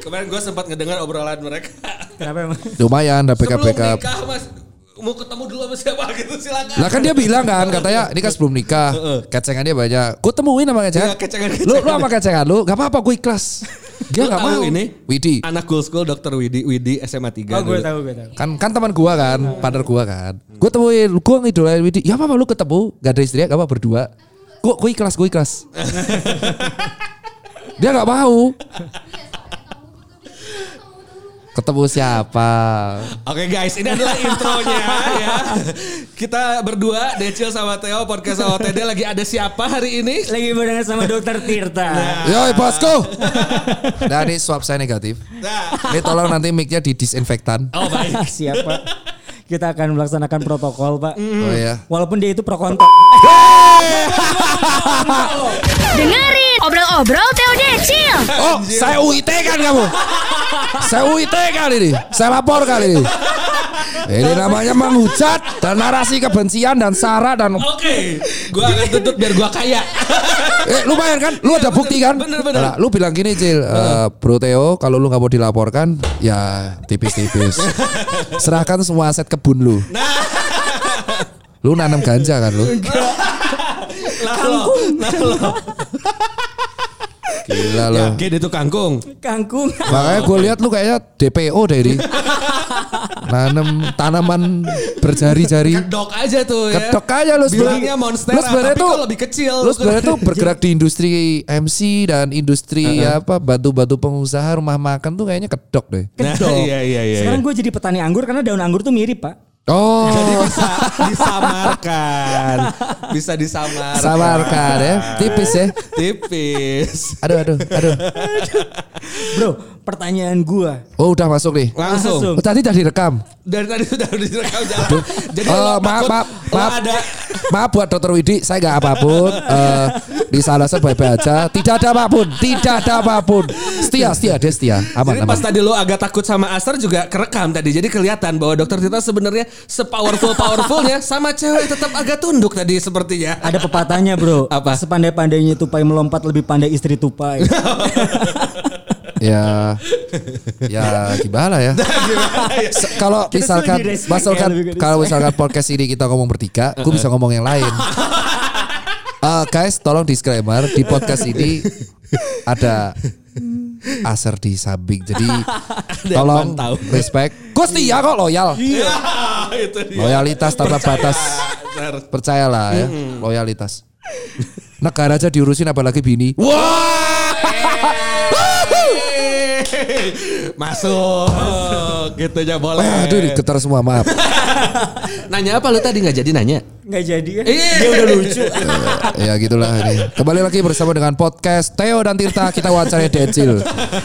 Kemarin gue sempat ngedengar obrolan mereka. Kenapa emang? Lumayan ada Sebelum backup backup. nikah mas, mau ketemu dulu sama siapa gitu silakan. Lah kan dia bilang kan katanya ini kan sebelum nikah kecengannya banyak. Gue temuin sama kecengan. Iya, kecengan-kecengan. Lu lu sama kecengan lu gak apa-apa gue ikhlas. Dia gak mau. ini? Widi. Anak cool school dokter Widi, Widi SMA 3 Oh gue tahu gue tahu. Kan kan teman gua kan, partner gua kan. Gue temuin, gua ngidolain Widi. Ya apa lu ketemu, gak ada istri, gak apa berdua. Gue gue ikhlas, gue ikhlas. Dia gak mau. Ketemu siapa? Oke guys, ini adalah intronya ya. Kita berdua, Decil sama Theo, podcast OTD lagi ada siapa hari ini? Lagi barengan sama dokter Tirta. Yoi bosku. Nah ini swab saya negatif. Nah, Ini tolong nanti mic-nya di disinfektan. oh baik. Siapa? Kita akan melaksanakan protokol pak. Oh ya. Walaupun dia itu pro kontra. Dengerin obrol-obrol Teo Decil. Oh, saya UIT kan kamu? Saya UIT kan ini. Saya lapor kali ini. Ini namanya menghujat dan narasi kebencian dan sara dan Oke, gua akan tutup biar gua kaya. eh lumayan kan? Lu ada bukti kan? Bener, bener. Nah, lu bilang gini Cil, eh, Bro Theo, kalau lu nggak mau dilaporkan, ya tipis-tipis. Serahkan semua aset kebun lu. Lu nanam ganja kan lu? Nah lo, nah lo. Gila lu. Yakin itu kangkung. Kangkung. Makanya gue lihat lu kayaknya DPO deh ini. Nanam tanaman berjari-jari. Kedok aja tuh ya. Ketok aja lu Bilangnya monstera, Lu sebenarnya tapi tuh lebih kecil. Lu sebenarnya tuh bergerak di industri MC dan industri apa batu-batu pengusaha rumah makan tuh kayaknya kedok deh. Nah, Kedok. iya, iya, iya. Sekarang gue jadi petani anggur karena daun anggur tuh mirip pak. Oh, bisa disamarkan. Bisa disamarkan. samarkan ya, tipis ya. Tipis. Aduh, aduh, aduh. Bro, pertanyaan gue. Oh, udah masuk nih. Langsung. Oh, tadi udah direkam. Dari tadi sudah direkam. Jadi lo maaf, takut maaf, lo maaf. ada Maaf buat Dokter Widi, saya nggak apa pun. Eh, di sana saya baik-baik aja. Tidak ada apa pun, tidak ada apa pun. Setia, setia, dia setia. Aman, Jadi pas aman. tadi lo agak takut sama Aster juga kerekam tadi. Jadi kelihatan bahwa dokter Tita sebenarnya sepowerful powerfulnya sama cewek tetap agak tunduk tadi sepertinya. Ada pepatahnya bro. Apa? Sepandai-pandainya tupai melompat lebih pandai istri tupai. Ya, ya gimana ya? Se- Kalau Kita misalkan misalkan ya, kalau misalkan podcast ini kita ngomong bertiga, gue bisa ngomong yang lain. Eh, guys, tolong disclaimer di podcast ini ada Aser di samping, jadi tolong respect. Gue setia kok loyal, Iya, itu dia. loyalitas tanpa batas. Percayalah ya, loyalitas. Negara aja diurusin apalagi bini. Masuk. Gitu aja boleh. Aduh, getar semua maaf. Nanya apa lu tadi nggak jadi nanya? Nggak jadi ya. Iya. Dia udah lucu. ya gitulah ini. Kembali lagi bersama dengan podcast Theo dan Tirta kita wawancara Decil.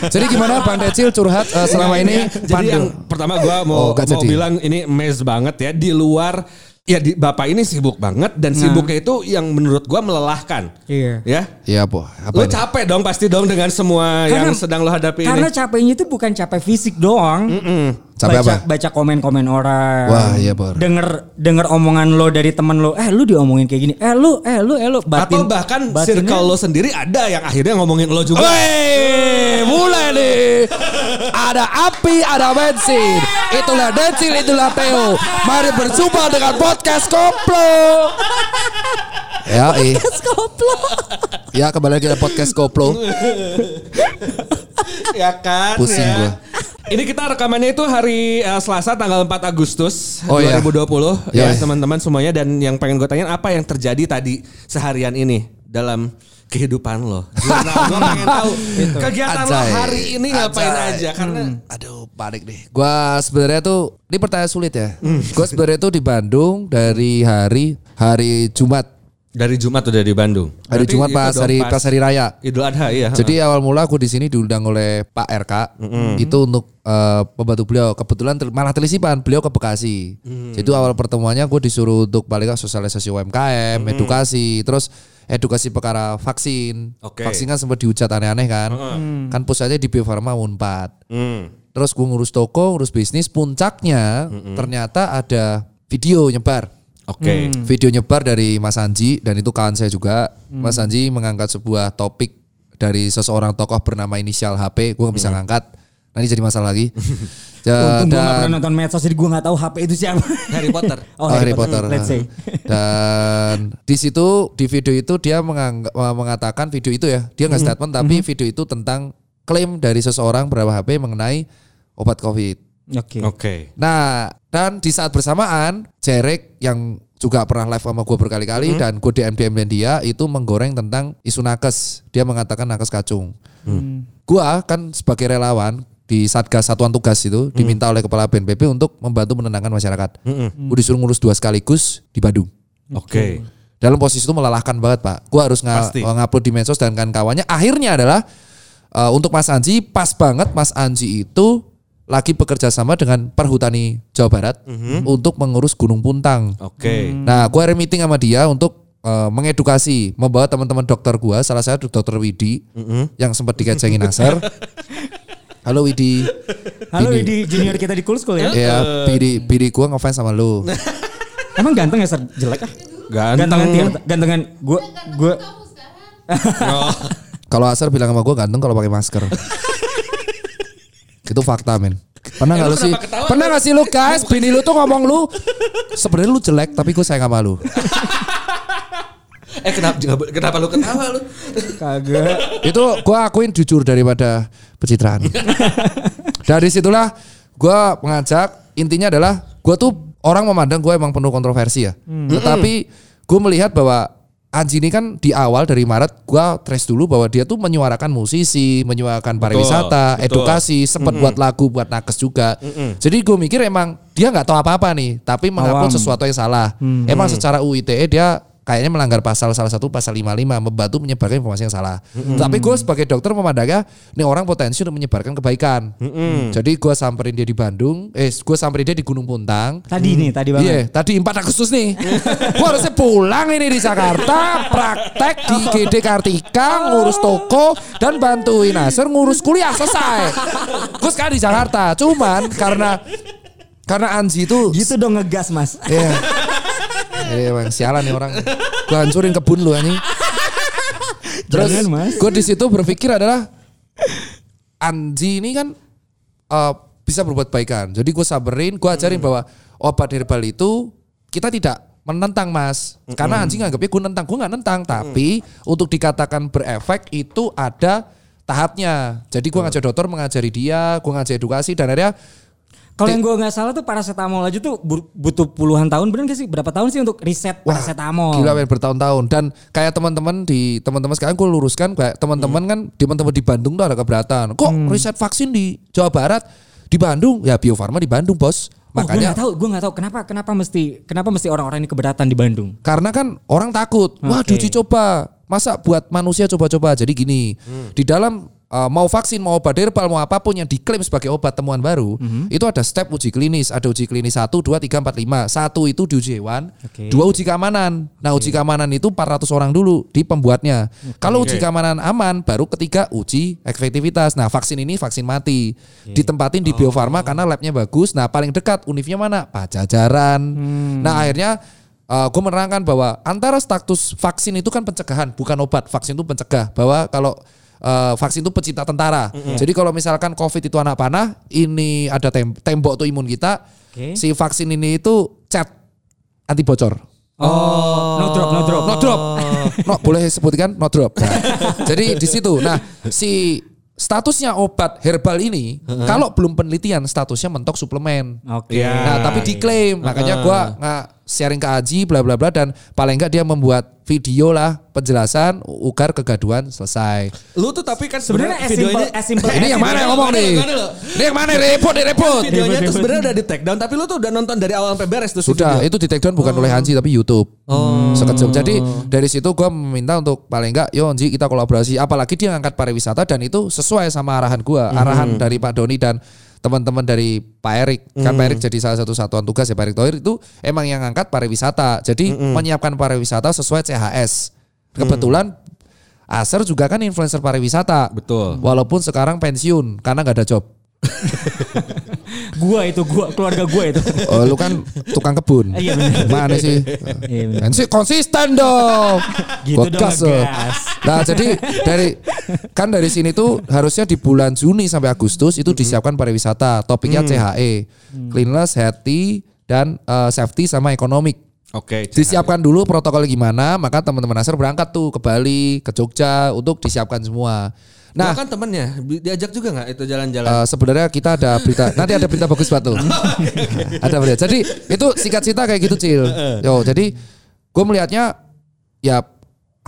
Jadi gimana Bang Decil curhat eh, selama ini? Jadi Pandu. yang pertama gua Oh, mau gak mau jadi. bilang ini amazed banget ya di luar ya di, bapak ini sibuk banget dan sibuknya itu yang menurut gua melelahkan. Iya. Ya. Iya, Po. Apa Lu capek dong pasti dong dengan semua yang sedang lo hadapi Karena ini. capeknya itu bukan capek fisik doang. Capek baca, apa? Baca komen-komen orang. Wah, iya, Bor. Denger denger omongan lo dari temen lo. Eh lu diomongin kayak gini. Eh lu, eh lu, eh lu. Atau bahkan batinnya- circle lo sendiri ada yang akhirnya ngomongin lo juga. Wey, mulai nih. Ada api, ada bensin. Itulah Decil, itulah Theo. Mari berjumpa dengan podcast Koplo. Ya, eh. Ya, kembali lagi ke podcast Koplo. ya kan Pusing ya. gua. Ini kita rekamannya itu hari eh, Selasa tanggal 4 Agustus Oh, iya. 2020 Iya. ya teman-teman semuanya dan yang pengen gue tanyain apa yang terjadi tadi seharian ini dalam kehidupan lo. Gue pengen tahu kegiatan lo Anjay. hari ini ngapain Anjay. aja karena Aduh, panik deh. Gua sebenarnya tuh ini pertanyaan sulit ya. Hmm. Gua sebenarnya tuh di Bandung dari hari hari Jumat. Dari Jumat udah di Bandung. Hari Berarti Jumat pas hari pas hari raya. Idul Adha iya. Jadi awal mula aku di sini diundang oleh Pak RK itu untuk eh, pembantu beliau. Kebetulan ter- malah telisipan beliau ke Bekasi. Jadi awal pertemuannya gue disuruh untuk paling nggak sosialisasi UMKM, edukasi, terus edukasi perkara vaksin. Oke. Vaksin kan sempat dihujat aneh-aneh kan. Kan pusatnya di Bio Farma Unpad. Hmm. Terus gue ngurus toko, ngurus bisnis, puncaknya ternyata ada video nyebar. Oke. Video nyebar dari Mas Anji dan itu kawan saya juga. Mas Anji mengangkat sebuah topik dari seseorang tokoh bernama inisial HP, gue nggak bisa ngangkat. Nanti jadi masalah lagi. Ja- Untung gue gak dan- pernah nonton medsos jadi gue gak tahu HP itu siapa. Harry Potter. Oh, Oh, Harry Potter. Let's say. Dan di situ di video itu dia mengang- mengatakan video itu ya, dia nggak statement tapi video itu tentang klaim dari seseorang bernama HP mengenai obat COVID. Oke. Oke. Nah, dan di saat bersamaan, Jerek yang juga pernah live sama gue berkali-kali dan gue DM DM dan dia itu menggoreng tentang isu nakes. Dia mengatakan nakes kacung. Gua kan sebagai relawan di Satgas Satuan Tugas itu diminta oleh Kepala BNPB untuk membantu menenangkan masyarakat. Gue disuruh ngurus dua sekaligus di Badung. Oke. Dalam posisi itu melelahkan banget pak. Gue harus Pasti. ngupload di medsos dan kawan-kawannya. Akhirnya adalah eh, untuk Mas Anji pas banget Mas Anji itu lagi bekerja sama dengan Perhutani Jawa Barat untuk mengurus Gunung Puntang. Oke. Nah, gue ada meeting sama dia untuk eh, mengedukasi, membawa teman-teman dokter gua, salah satu dokter Widi yang sempat dikecengin Nasar. Halo Widi. Halo Bini. di junior kita di Cool School ya. Ya, biri biri gua ngefans sama lu. Emang ganteng ya Sar? Jelek ah? Ganteng. Gantengan Tirta. Gantengan gue gue Oh. Kalau Asar bilang sama gue ganteng kalau pakai masker. Itu fakta men. Pernah nggak lu sih? Pernah nggak sih lu guys? Bini lu tuh ngomong lu sebenarnya lu jelek tapi gue sayang sama lu. Eh kenapa kenapa lu ketawa lu? kagak. Itu gue akuin jujur daripada pencitraan. Dari situlah gue mengajak intinya adalah gue tuh orang memandang gue emang penuh kontroversi ya. Tetapi gue melihat bahwa Anji ini kan di awal dari Maret gue trace dulu bahwa dia tuh menyuarakan musisi, menyuarakan pariwisata, betul. edukasi, sempat buat lagu, buat nakes juga. Jadi gue mikir emang dia nggak tahu apa-apa nih, tapi Awam. sesuatu yang salah. Emang secara UITE dia kayaknya melanggar pasal salah satu pasal 55 membantu menyebarkan informasi yang salah. Tapi gue sebagai dokter memandangnya ini orang potensi untuk menyebarkan kebaikan. Jadi gue samperin dia di Bandung, eh gue samperin dia di Gunung Puntang. Tadi nih, tadi banget. Iya, tadi 4 Agustus nih. gue harusnya pulang ini di Jakarta, praktek di GD Kartika, ngurus toko dan bantuin Nasir ngurus kuliah selesai. Gue sekarang di Jakarta, cuman karena karena Anji itu Gitu dong ngegas mas. Iya. Iya emang sialan nih orang. Gue hancurin kebun lu anjing. Terus Jangan, Mas. gue di situ berpikir adalah Anji ini kan eh, bisa berbuat baikan. Jadi gue sabarin, gue ajarin bahwa obat herbal itu kita tidak menentang mas. Karena Anji nganggapnya gue nentang, gue nggak nentang. Tapi untuk dikatakan berefek itu ada tahapnya. Jadi gue ngajak dokter mengajari dia, gue ngajak edukasi dan akhirnya Kalau yang gue nggak salah tuh paracetamol aja tuh bu- butuh puluhan tahun bener gak sih? Berapa tahun sih untuk riset paracetamol? Gila men bertahun-tahun dan kayak teman-teman di teman-teman sekarang gue luruskan kayak teman-teman kan di teman-teman di Bandung tuh ada keberatan. Kok riset vaksin di Jawa Barat di Bandung ya Bio Farma di Bandung bos. Oh, gue nggak tahu, gue nggak tahu kenapa kenapa mesti kenapa mesti orang-orang ini keberatan di Bandung. karena kan orang takut. Wah, uji coba. Masa buat manusia coba-coba. Jadi gini, di dalam uh, mau vaksin, mau obat herbal, mau apa pun yang diklaim sebagai obat temuan baru, itu ada step uji klinis. Ada uji klinis 1, 2, 3, 4, 5. Satu itu diuji hewan, Oke. dua uji keamanan. Nah uji keamanan itu 400 orang dulu di pembuatnya. Kalau uji keamanan aman, baru ketiga uji efektivitas. Nah vaksin ini vaksin mati. Ditempatin di Bio Farma karena labnya bagus. Nah paling dekat univnya mana? Pajajaran. Nah akhirnya gue menerangkan bahwa antara status vaksin itu kan pencegahan, bukan obat. Vaksin itu pencegah. Bahwa kalau eh, vaksin itu pencipta tentara. Jadi kalau misalkan COVID itu anak panah, ini ada tem- tembok tuh imun kita. Oke. Si vaksin ini itu cat anti bocor. Oh, no drop, no drop. No drop. No, boleh sebutkan no drop. Nah, jadi di situ. Nah, si statusnya obat herbal ini kalau belum penelitian statusnya mentok suplemen. Oke. Iya. Nah, tapi diklaim. Makanya gua nggak sharing ke Aji bla bla bla dan paling enggak dia membuat video lah penjelasan ugar kegaduhan selesai. Lu tuh tapi kan Sebenarnya as video simple, ini as simple Ini as yang mana yang ngomong nih? Ini yang mana repot nih repot. Videonya tuh sebenarnya udah di take down tapi lu tuh udah nonton dari awal sampai beres tuh Sudah, video. itu di take down bukan oleh Hanji tapi YouTube. Oh. Sekejap. Jadi dari situ gue meminta untuk paling enggak, yo Hanji kita kolaborasi. Apalagi dia ngangkat pariwisata dan itu sesuai sama arahan gue, arahan dari Pak Doni dan teman-teman dari Pak Erik. Kan Pak Erik jadi salah satu satuan tugas ya Pak Erik Thohir itu emang yang ngangkat pariwisata. Jadi menyiapkan pariwisata sesuai CHS. Kebetulan Aser juga kan influencer pariwisata. Betul. Walaupun sekarang pensiun karena nggak ada job. Gua itu gua keluarga gua itu. Oh, lu kan tukang kebun. Iya, bener. Mana sih? Iya. Kan sih konsisten dong. Gitu Gua dong, gas. Nah, jadi dari kan dari sini tuh harusnya di bulan Juni sampai Agustus itu disiapkan pariwisata. Topiknya CHE, cleanliness, healthy dan eh, safety sama ekonomik. Oke. Disiapkan dulu protokol gimana, maka teman-teman Nasr berangkat tuh ke Bali, ke Jogja untuk disiapkan semua. Nah, kan temennya diajak juga nggak itu jalan-jalan? Eh, sebenarnya kita ada berita nanti ada berita bagus buat tuh. ada berita. Jadi itu singkat cerita kayak gitu Cil. Yo, jadi gue melihatnya ya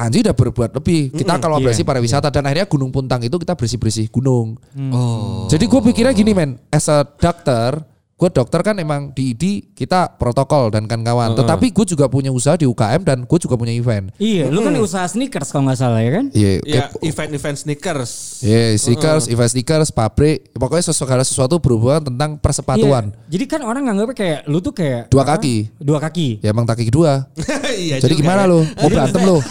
Anji udah berbuat lebih. Kita kalau iya, bersih pariwisata dan akhirnya Gunung Puntang itu kita bersih-bersih gunung. oh. Jadi gue pikirnya gini men, as a doctor, gue dokter kan emang di ID kita protokol dan kan kawan. Tetapi gue juga punya usaha di UKM dan gue juga punya event. Iya, lu kan usaha sneakers kalau nggak salah ya kan? Iya, Ya, kayak- event-event sneakers. Iya, stickers, event stickers, pabrik, pokoknya segala sesuatu berhubungan tentang persepatuan. Iya. Jadi kan orang nganggapnya kayak lu tuh kayak Dua apa? kaki. Dua kaki. Ya emang kaki kedua. iya Jadi juga gimana ya. lu? Mau berantem lu?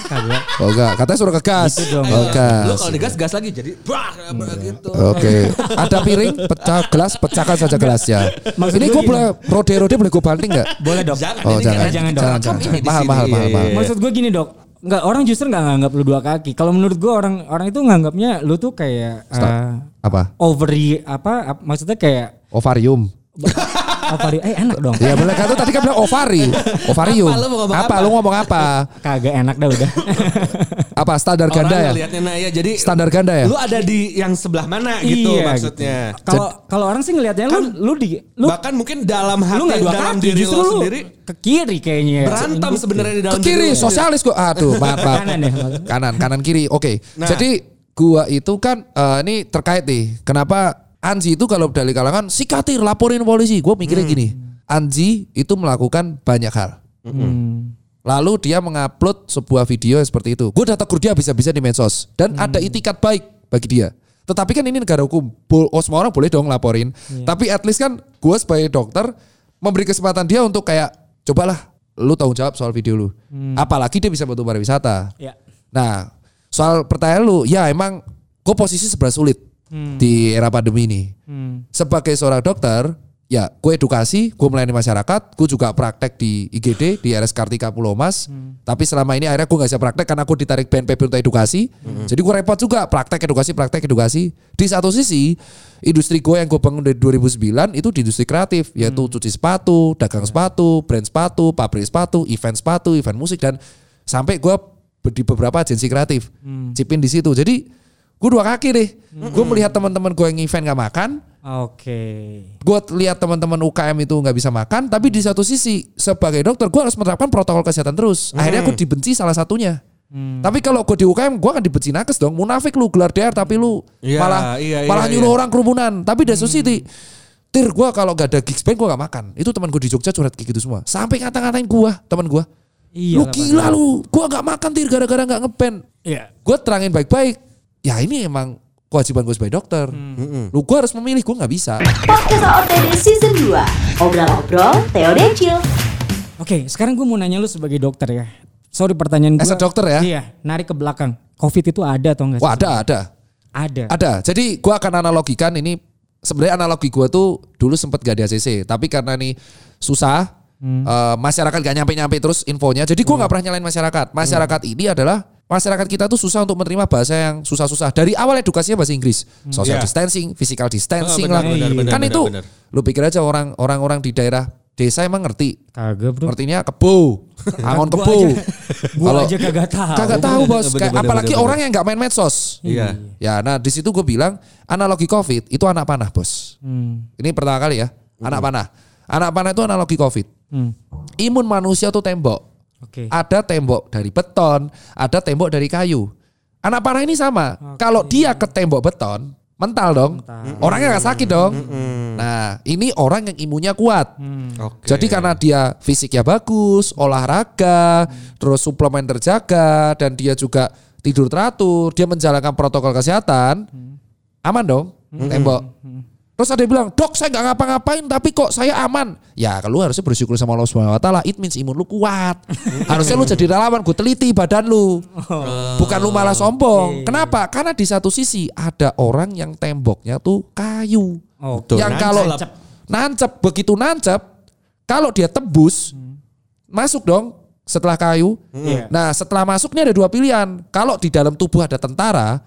Oh enggak, katanya suruh kegas. Gitu dong. Oh, Lu gas. kalau digas gas lagi jadi brak gitu. Oke, ada piring, pecah gelas, pecahkan saja gelasnya. Maksud Ini gue gue gini. boleh rode-rode boleh gue banting nggak? Boleh dok. Jangan, Oh jangan, jangan, jangan, jangan. di Mahal, mahal, mahal, Iya, mahal. iya. Maksud gue gini dok, nggak orang justru nggak nganggap lu dua kaki. Kalau menurut gue orang orang itu nganggapnya lu tuh kayak eh, Apa? ovary apa, ap- maksudnya kayak Ovarium. ovari eh enak dong. Ya mereka tuh tadi kan bilang ovari, ovarium. Apa, lu ngomong Apa? apa? Lu ngomong apa? Kagak enak dah udah. Apa standar ganda ya? nah ya jadi Standar ganda ya? Lu ada di yang sebelah mana gitu Iya, maksudnya. Kalau kalau orang sih ngelihatnya lu lu di lu Bahkan mungkin dalam hati lu nggak dua dalam kaki diri justru lu lu sendiri ke kiri kayaknya. ya. berantem sebenarnya di dalam Ke kiri, sosialis kok. Aduh, maaf, maaf. Kanan ya? Kanan, kanan kiri. Oke. Nah. Jadi gua itu kan eh, ini terkait nih. Kenapa Anji itu kalau dari kalangan sikatir laporin polisi. Gue mikirnya Hmm. gini. Anji itu melakukan banyak hal. Hmm. Lalu dia mengupload sebuah video seperti itu. Gue udah tegur dia bisa-bisa di medsos. Dan Hmm. ada itikat baik bagi dia. Tetapi kan ini negara hukum. Oh, semua orang boleh dong laporin. Iya. Tapi at least kan gue sebagai dokter memberi kesempatan dia untuk kayak cobalah lu tanggung jawab soal video lu. Hmm. Apalagi dia bisa bantu pariwisata. Ya. Nah, soal pertanyaan lu, ya emang gue posisi sebelah sulit di era pandemi ini. Hmm. Sebagai seorang dokter, ya gue edukasi, gue melayani masyarakat, gue juga praktek di IGD, di RS Kartika Pulau Mas. Tapi selama ini akhirnya gue gak bisa praktek karena aku ditarik BNPB untuk edukasi. Jadi gue repot juga praktek edukasi, praktek edukasi. Di satu sisi, industri gue yang gue bangun dari 2009 itu di industri kreatif, yaitu cuci sepatu, dagang sepatu, brand sepatu, pabrik sepatu, event sepatu, event musik dan sampai gue di beberapa agensi kreatif, cipin di situ. Jadi gue dua kaki deh. Gue melihat teman-teman gue yang event gak makan, Oke. gue lihat teman-teman UKM itu nggak bisa makan, tapi di satu sisi sebagai dokter gue harus menerapkan protokol kesehatan terus. Akhirnya aku dibenci salah satunya. Tapi kalau gue di UKM gue akan dibenci nakes dong. Munafik lu gelar DR tapi lu Iya, malah iya, malah iya, nyuruh iya. orang kerumunan. Tapi di satu sisi Tir gue kalau gak ada gigs band gue gak makan. Itu teman gue di Jogja curhat kayak gitu semua. Sampai ngata-ngatain gue teman gue. Iya. lu gila lu, gue gak makan tir gara-gara gak ngeband. Iya. Gue terangin baik-baik. Ya ini emang kewajiban gue sebagai dokter. Lu gue harus memilih, gue gak bisa. Podcast OTD Season 2 Obrol-obrol Theo Decil Oke, sekarang gue mau nanya lu sebagai dokter ya. Sorry pertanyaan gue. As a dokter ya? Iya, narik ke belakang. Covid itu ada atau enggak? Wah ada, ada. Ada. Ada. Jadi gua akan analogikan ini sebenarnya analogi gua tuh dulu sempet gak di ACC, tapi karena ini susah eh, masyarakat gak nyampe-nyampe terus infonya. Jadi gua nggak pernah nyalain masyarakat. Masyarakat ini adalah masyarakat kita tuh susah untuk menerima bahasa yang susah-susah. Dari awal edukasinya bahasa Inggris, social Iya. distancing, physical distancing Oh, benar, lah. benar, benar, kan benar, itu benar. lu pikir aja orang orang-orang di daerah desa emang ngerti. Kagak bro. Ngertinya kebo, angon kebo. Gua aja kagak tahu. Kagak tahu bos, Bener, Kayak bener, apalagi bener, orang yang nggak main medsos. Iya. Ya, nah di situ gue bilang analogi COVID itu anak panah bos. Hmm. Ini pertama kali ya, anak panah. Anak panah itu analogi COVID. Hmm. Imun manusia tuh tembok. Oke. Ada tembok dari beton, ada tembok dari kayu. Anak panah ini sama. Kalau dia ke tembok beton, mental dong. Orangnya nggak sakit dong. Nah, ini orang yang imunnya kuat. Oke. Jadi karena dia fisiknya bagus, olahraga, terus suplemen terjaga, dan dia juga tidur teratur, dia menjalankan protokol kesehatan, aman dong, tembok. Terus ada yang bilang, dok saya nggak ngapa-ngapain tapi kok saya aman. Ya kalau lu harusnya bersyukur sama Allah Subhanahu Wa Taala, it means imun lu kuat. harusnya lu jadi relawan, gue teliti badan lu. Bukan lu malah sombong. Kenapa? Karena di satu sisi ada orang yang temboknya tuh kayu. Oke. yang Nancep. kalau nancep begitu nancep kalau dia tebus masuk dong setelah kayu. Iya. Nah setelah masuk ini ada dua pilihan. Kalau di dalam tubuh ada tentara,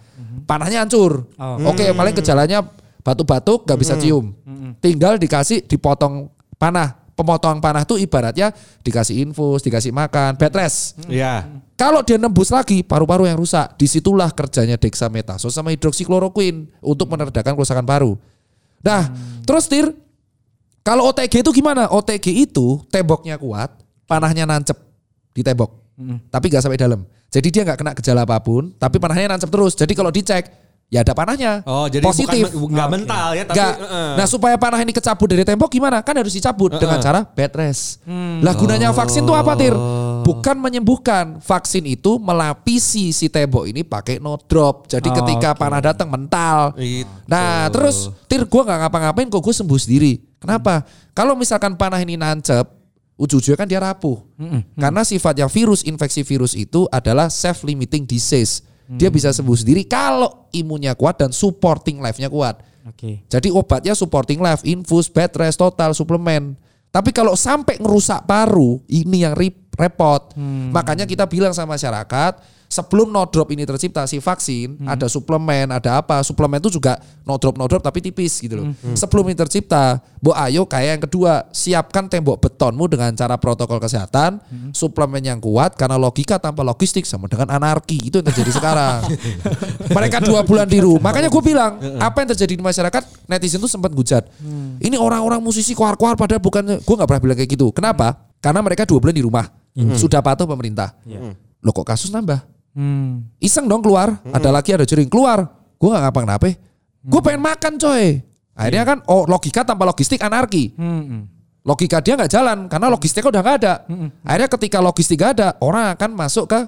panahnya hancur. Oh. Oke paling gejalanya batuk-batuk gak bisa cium. Tinggal dikasih dipotong panah. Pemotong panah tuh ibaratnya dikasih infus, dikasih makan, bed rest. Iya. Kalau dia nembus lagi paru-paru yang rusak, di situlah kerjanya dexamethasone sama hidroksikloroquine untuk meredakan kerusakan paru. Nah, terus tir, kalau OTG itu gimana? OTG itu temboknya kuat, panahnya nancep di tembok, tapi nggak sampai dalam. Jadi dia nggak kena gejala apa pun, tapi panahnya nancep terus. Jadi kalau dicek, ya ada panahnya. Oh, jadi positif. bukan mental ya, tapi eh. Nah supaya panah ini kecabut dari tembok gimana? Kan harus dicabut dengan cara bed rest. Lah gunanya vaksin tuh apa tir? Bukan menyembuhkan. Vaksin itu melapisi si tembok ini pakai no drop. Jadi Oh, ketika oke. panah datang mental. Itu. Nah terus tir gue nggak ngapa-ngapain kok gue sembuh sendiri. Kenapa? Kalau misalkan panah ini nancep, ujung-ujungnya kan dia rapuh. Karena sifatnya virus infeksi virus itu adalah self-limiting disease. Dia bisa sembuh sendiri kalau imunnya kuat dan supporting life-nya kuat. Oke. Jadi obatnya supporting life, infus, bed rest, total, suplemen. Tapi kalau sampai ngerusak paru, ini yang repot. Makanya kita bilang sama masyarakat, sebelum no drop ini tercipta si vaksin, ada suplemen, ada apa? Suplemen itu juga no drop no drop tapi tipis gitu loh. Sebelum ini tercipta, Bu ayo kayak yang kedua, siapkan tembok betonmu dengan cara protokol kesehatan, suplemen yang kuat karena logika tanpa logistik sama dengan anarki. Itu yang terjadi sekarang. Mereka dua bulan di rumah. Makanya gue bilang, apa yang terjadi di masyarakat, netizen tuh sempat gujat. Ini orang-orang musisi keluar-keluar padahal bukan, gue nggak pernah bilang kayak gitu. Kenapa? Karena mereka dua bulan di rumah, sudah patuh pemerintah. Loh kok kasus nambah? Hmm. Iseng dong keluar, ada lagi ada jering keluar. Gue nggak ngapa-ngapain. Gue pengen makan coy. Akhirnya kan, oh logika tanpa logistik anarki. Hmm. Logika dia nggak jalan karena logistiknya udah nggak ada. Akhirnya ketika logistik nggak ada, orang akan masuk ke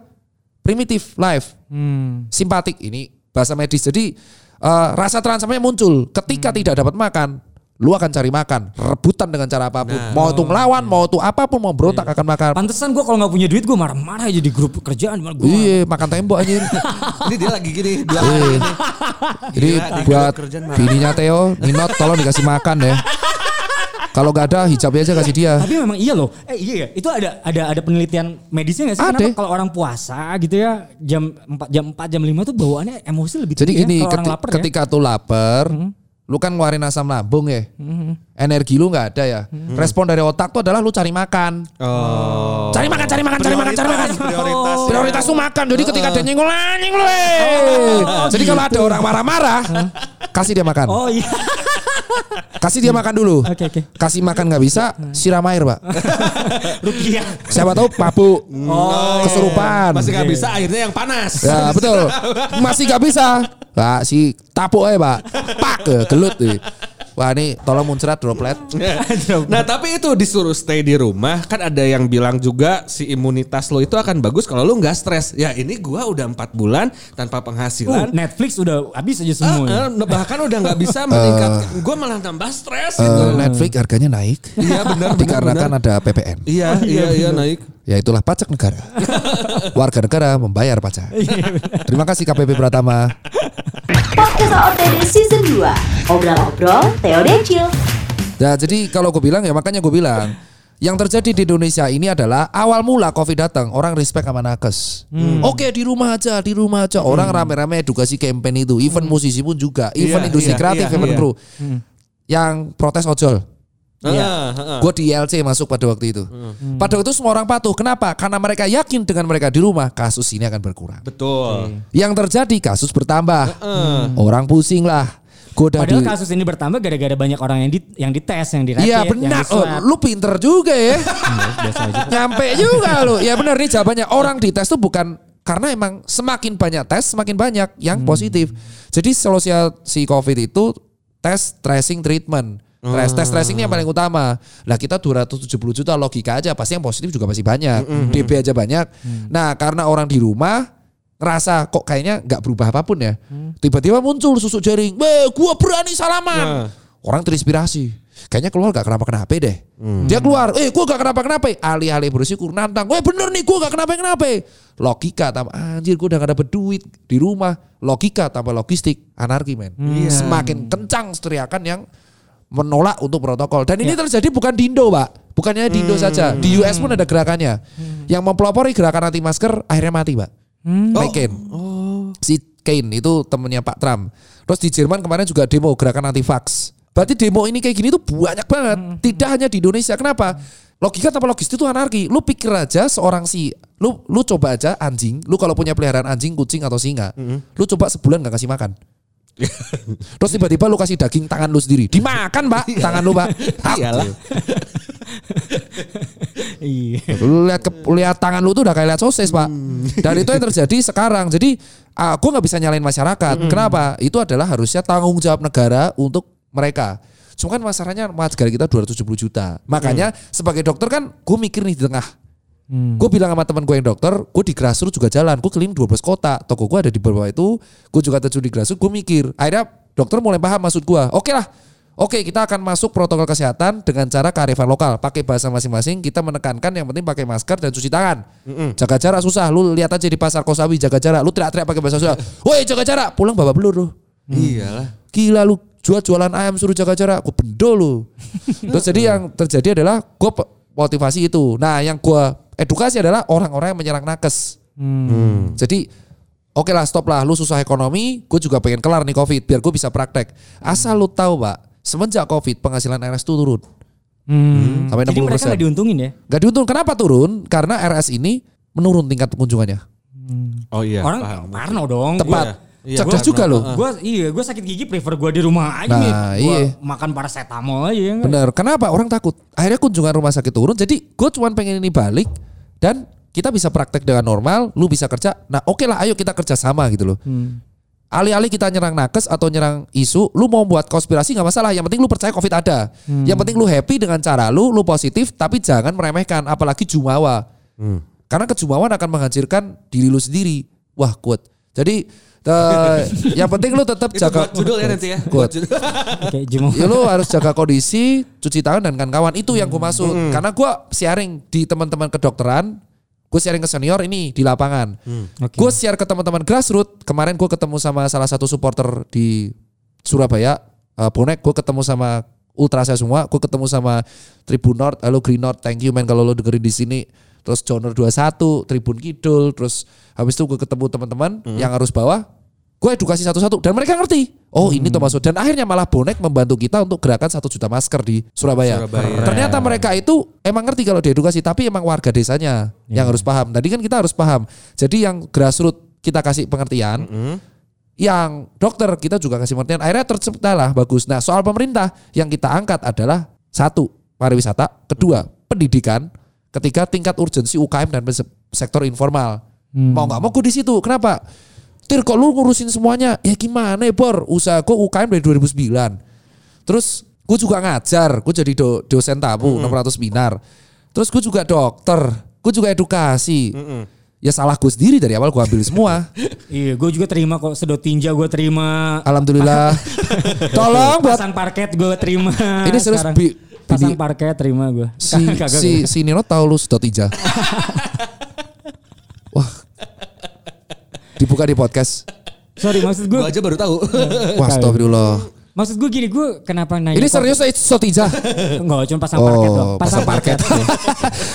primitive life Hmm. simpatik ini bahasa medis. Jadi eh, rasa terancamnya muncul ketika tidak dapat makan. Lu akan cari makan, rebutan dengan cara apa pun. mau itu ngelawan, mau itu apa pun, mau berontak akan makan. Pantesan gue kalau nggak punya duit gue marah-marah aja di grup kerjaan. Gua Iya, makan tembok anjir. Ini dia lagi gini, dua Iya. kali. Jadi buat bininya Theo, Ninot tolong dikasih makan deh. Kalau gak ada hijabnya aja kasih dia. Tapi memang iya loh. Eh iya ya. Itu ada ada ada penelitian medisnya nggak sih? Ada. Kenapa kalau orang puasa gitu ya jam 4 jam 4 jam 5 tuh bawaannya emosi lebih Jadi tinggi gini, ya, kalau orang keti- lapar ya. ketika tuh lapar, lu kan ngeluarin asam lambung ya. Energi lu nggak ada ya. Respon dari otak tuh adalah lu cari makan. Oh. Cari makan, cari makan, cari makan, cari makan. Prioritas. Oh. Prioritas tuh makan. Jadi ketika dia nyenggol anjing lu. eh. Jadi kalau ada orang marah-marah, kasih dia makan. Oh iya. Kasih dia makan dulu. Oke oke. Kasih makan nggak bisa, siram air, Pak. Rupiah. Siapa tahu mabuk, Oh, kesurupan. Masih nggak bisa akhirnya yang panas. Ya betul. Masih gak bisa. Pak si tapuk aja pak. Pak ke gelut nih. Wah ini tolong muncrat droplet. nah tapi itu disuruh stay di rumah kan ada yang bilang juga si imunitas lo itu akan bagus kalau lo nggak stres. Ya ini gua udah empat bulan tanpa Uh, penghasilan. Netflix udah habis aja Eh, semua. ya. eh, bahkan udah nggak bisa meningkat. Gua malah tambah stres Eh, gitu. Netflix harganya naik. Iya benar. Dikarenakan ada PPN. Iya iya iya naik. Ya itulah pajak negara. Warga negara membayar pajak. Terima kasih KPP Pratama. Podcast OOTD Season 2 Obrol-obrol Theo Decil Nah jadi kalau gue bilang ya makanya gue bilang. Yang terjadi di Indonesia ini adalah awal mula COVID datang orang respect sama nakes. Oke di rumah aja, di rumah aja. Orang rame-rame edukasi campaign itu. Even musisi pun juga. Even Iya, industri iya, kreatif, iya, even iya. kru. Yang protes ojol. Iya. Ah, ah, ah. Gue di ILC masuk pada waktu itu. Pada waktu itu semua orang patuh. Kenapa? Karena mereka yakin dengan mereka di rumah kasus ini akan berkurang. Betul. Yang terjadi kasus bertambah. Orang pusing lah. Gue udah Padahal di- kasus ini bertambah gara-gara banyak orang yang di yang dites, yang dirapid, Iya yang benar. di Oh, lu pinter juga ya. biasa aja. Nyampe juga lu. Ya benar nih jawabannya. Orang di tes tuh bukan karena emang semakin banyak tes semakin banyak yang positif. Jadi solusi si COVID itu tes tracing treatment. Tes, tes tracing ini yang paling utama. Lah kita 270 juta logika aja pasti yang positif juga masih banyak. DB aja banyak. Nah, karena orang di rumah ngerasa kok kayaknya nggak berubah apa pun ya. Tiba-tiba muncul susuk jaring. Weh, gua berani salaman. Orang terinspirasi. Kayaknya keluar gak kenapa-kenapa deh. Dia keluar, eh gua gak kenapa-kenapa. Alih-alih bersyukur nantang. Weh bener nih gua gak kenapa-kenapa. Logika tambah anjir gua udah gak dapet duit di rumah. Logika tambah logistik. Anarki men. Semakin kencang teriakan yang menolak untuk protokol. Dan ini terjadi bukan di Indo, Pak. Bukannya di Indo saja. Di US pun ada gerakannya. Yang mempelopori gerakan anti masker akhirnya mati, Pak. McCain. Si Kane itu temennya Pak Trump. Terus di Jerman kemarin juga demo gerakan anti vax. Berarti demo ini kayak gini tuh banyak banget. Tidak hanya di Indonesia. Kenapa? Logika tanpa logis itu anarki. Lu pikir aja seorang si lu lu coba aja anjing, lu kalau punya peliharaan anjing, kucing atau singa, lu coba sebulan gak kasih makan. Terus tiba-tiba lu kasih daging tangan lu sendiri. Dimakan, Pak, tangan lu, Pak. Iyalah. Iya. Lu lihat ke, lihat tangan lu tuh udah kayak lihat sosis, Pak. Dan itu yang terjadi sekarang. Jadi aku nggak bisa nyalain masyarakat. Kenapa? Itu adalah harusnya tanggung jawab negara untuk mereka. Cuma kan masalahnya negara kita 270 juta. Makanya sebagai dokter kan gue mikir nih di tengah. Gue bilang sama teman gue yang dokter, gue di grassroots juga jalan. Gue keliling 12 kota. Toko gue ada di bawah itu. Gue juga terjun di grassroots. Gue mikir. Akhirnya dokter mulai paham maksud gue. Oke lah. Oke kita akan masuk protokol kesehatan dengan cara kearifan lokal. Pakai bahasa masing-masing. Kita menekankan yang penting pakai masker dan cuci tangan. Jaga jarak susah. Lu lihat aja di pasar Kosawi jaga jarak. Lu teriak-teriak pakai bahasa susah. Woi jaga jarak. Pulang bawa belur lu. Iyalah. Gila lu jual jualan ayam suruh jaga jarak. Gue bendo lu. Terus jadi yang terjadi adalah gue motivasi itu. Nah yang gue edukasi adalah orang-orang yang menyerang nakes. Jadi oke lah stop lah. Lu susah ekonomi. Gue juga pengen kelar nih covid. Biar gue bisa praktek. Asal lu tahu pak. Semenjak covid penghasilan RS itu turun. Hmm. Sampai Jadi 60%. mereka nggak diuntungin ya? Gak diuntung. Kenapa turun? Karena RS ini menurun tingkat pengunjungannya. Oh iya. Orang. Parno dong. Tepat. Iya, Cerdas gua- juga loh. Gue iya, gue sakit gigi prefer gue di rumah aja Nah, nih. Gua iya. makan paracetamol aja ya nggak? Bener. Kenapa? Orang takut. Akhirnya kunjungan rumah sakit turun. Jadi gue cuma pengen ini balik dan kita bisa praktek dengan normal. Lu bisa kerja. Nah oke lah, ayo kita kerja sama gitu loh. Alih-alih kita nyerang nakes atau nyerang isu, lu mau buat konspirasi nggak masalah. Yang penting lu percaya covid ada. Yang penting lu happy dengan cara lu, lu positif, tapi jangan meremehkan. Apalagi jumawa. Karena kejumawan akan menghancurkan diri lu sendiri. Wah kuat. Jadi eh, yang penting lu tetap Itu jaga buat judul ya nanti ya. Buat judul. Oke, ya lu harus jaga kondisi, cuci tangan dan kawan-kawan itu yang gue maksud. Karena gue sharing di teman-teman kedokteran, gue sharing ke senior ini di lapangan. Oke. Gue share ke teman-teman grassroots. Kemarin gue ketemu sama salah satu supporter di Surabaya, eh, bonek. Gue ketemu sama ultra saya semua. Gue ketemu sama Tribun North, halo Green North, thank you man kalau lo dengerin di sini. Terus Joner 21, Tribun Kidul, terus habis itu gue ketemu teman-teman yang harus bawah. Gue edukasi satu-satu dan mereka ngerti. Oh ini tuh maksud dan akhirnya malah bonek membantu kita untuk gerakan satu juta masker di Surabaya. Surabaya. Ternyata mereka itu emang ngerti kalau diedukasi tapi emang warga desanya yang harus paham. Tadi kan kita harus paham. Jadi yang grassroots kita kasih pengertian, yang dokter kita juga kasih pengertian. Akhirnya terciptalah bagus. Nah soal pemerintah yang kita angkat adalah satu pariwisata, kedua pendidikan, ketiga tingkat urgensi UKM dan se- sektor informal. Mau nggak mau gue di situ. Kenapa? Tir kok lu ngurusin semuanya? Ya gimana ya Bor? Usaha gue UKM dari 2009. Terus gue juga ngajar, gue jadi do- dosen tamu 600 binar. Terus gue juga dokter, gue juga edukasi. Ya salah gue sendiri dari awal gue ambil semua. Iya, gue juga terima kok sedot tinja gue terima. Alhamdulillah. Tolong buat Pasang parket gue terima. Ini serius. Bi- Pasang Bini- parket terima gue. si si si Nino tahu lu sedot ija. Wah. Dibuka di podcast. Sorry maksud gue. Gue aja baru tahu. Wah, astagfirullah. Maksud gue gini, gue kenapa nanya? Ini serius itu sedot ija. Enggak, cuma pasang parket Oh, doang. pasang parket.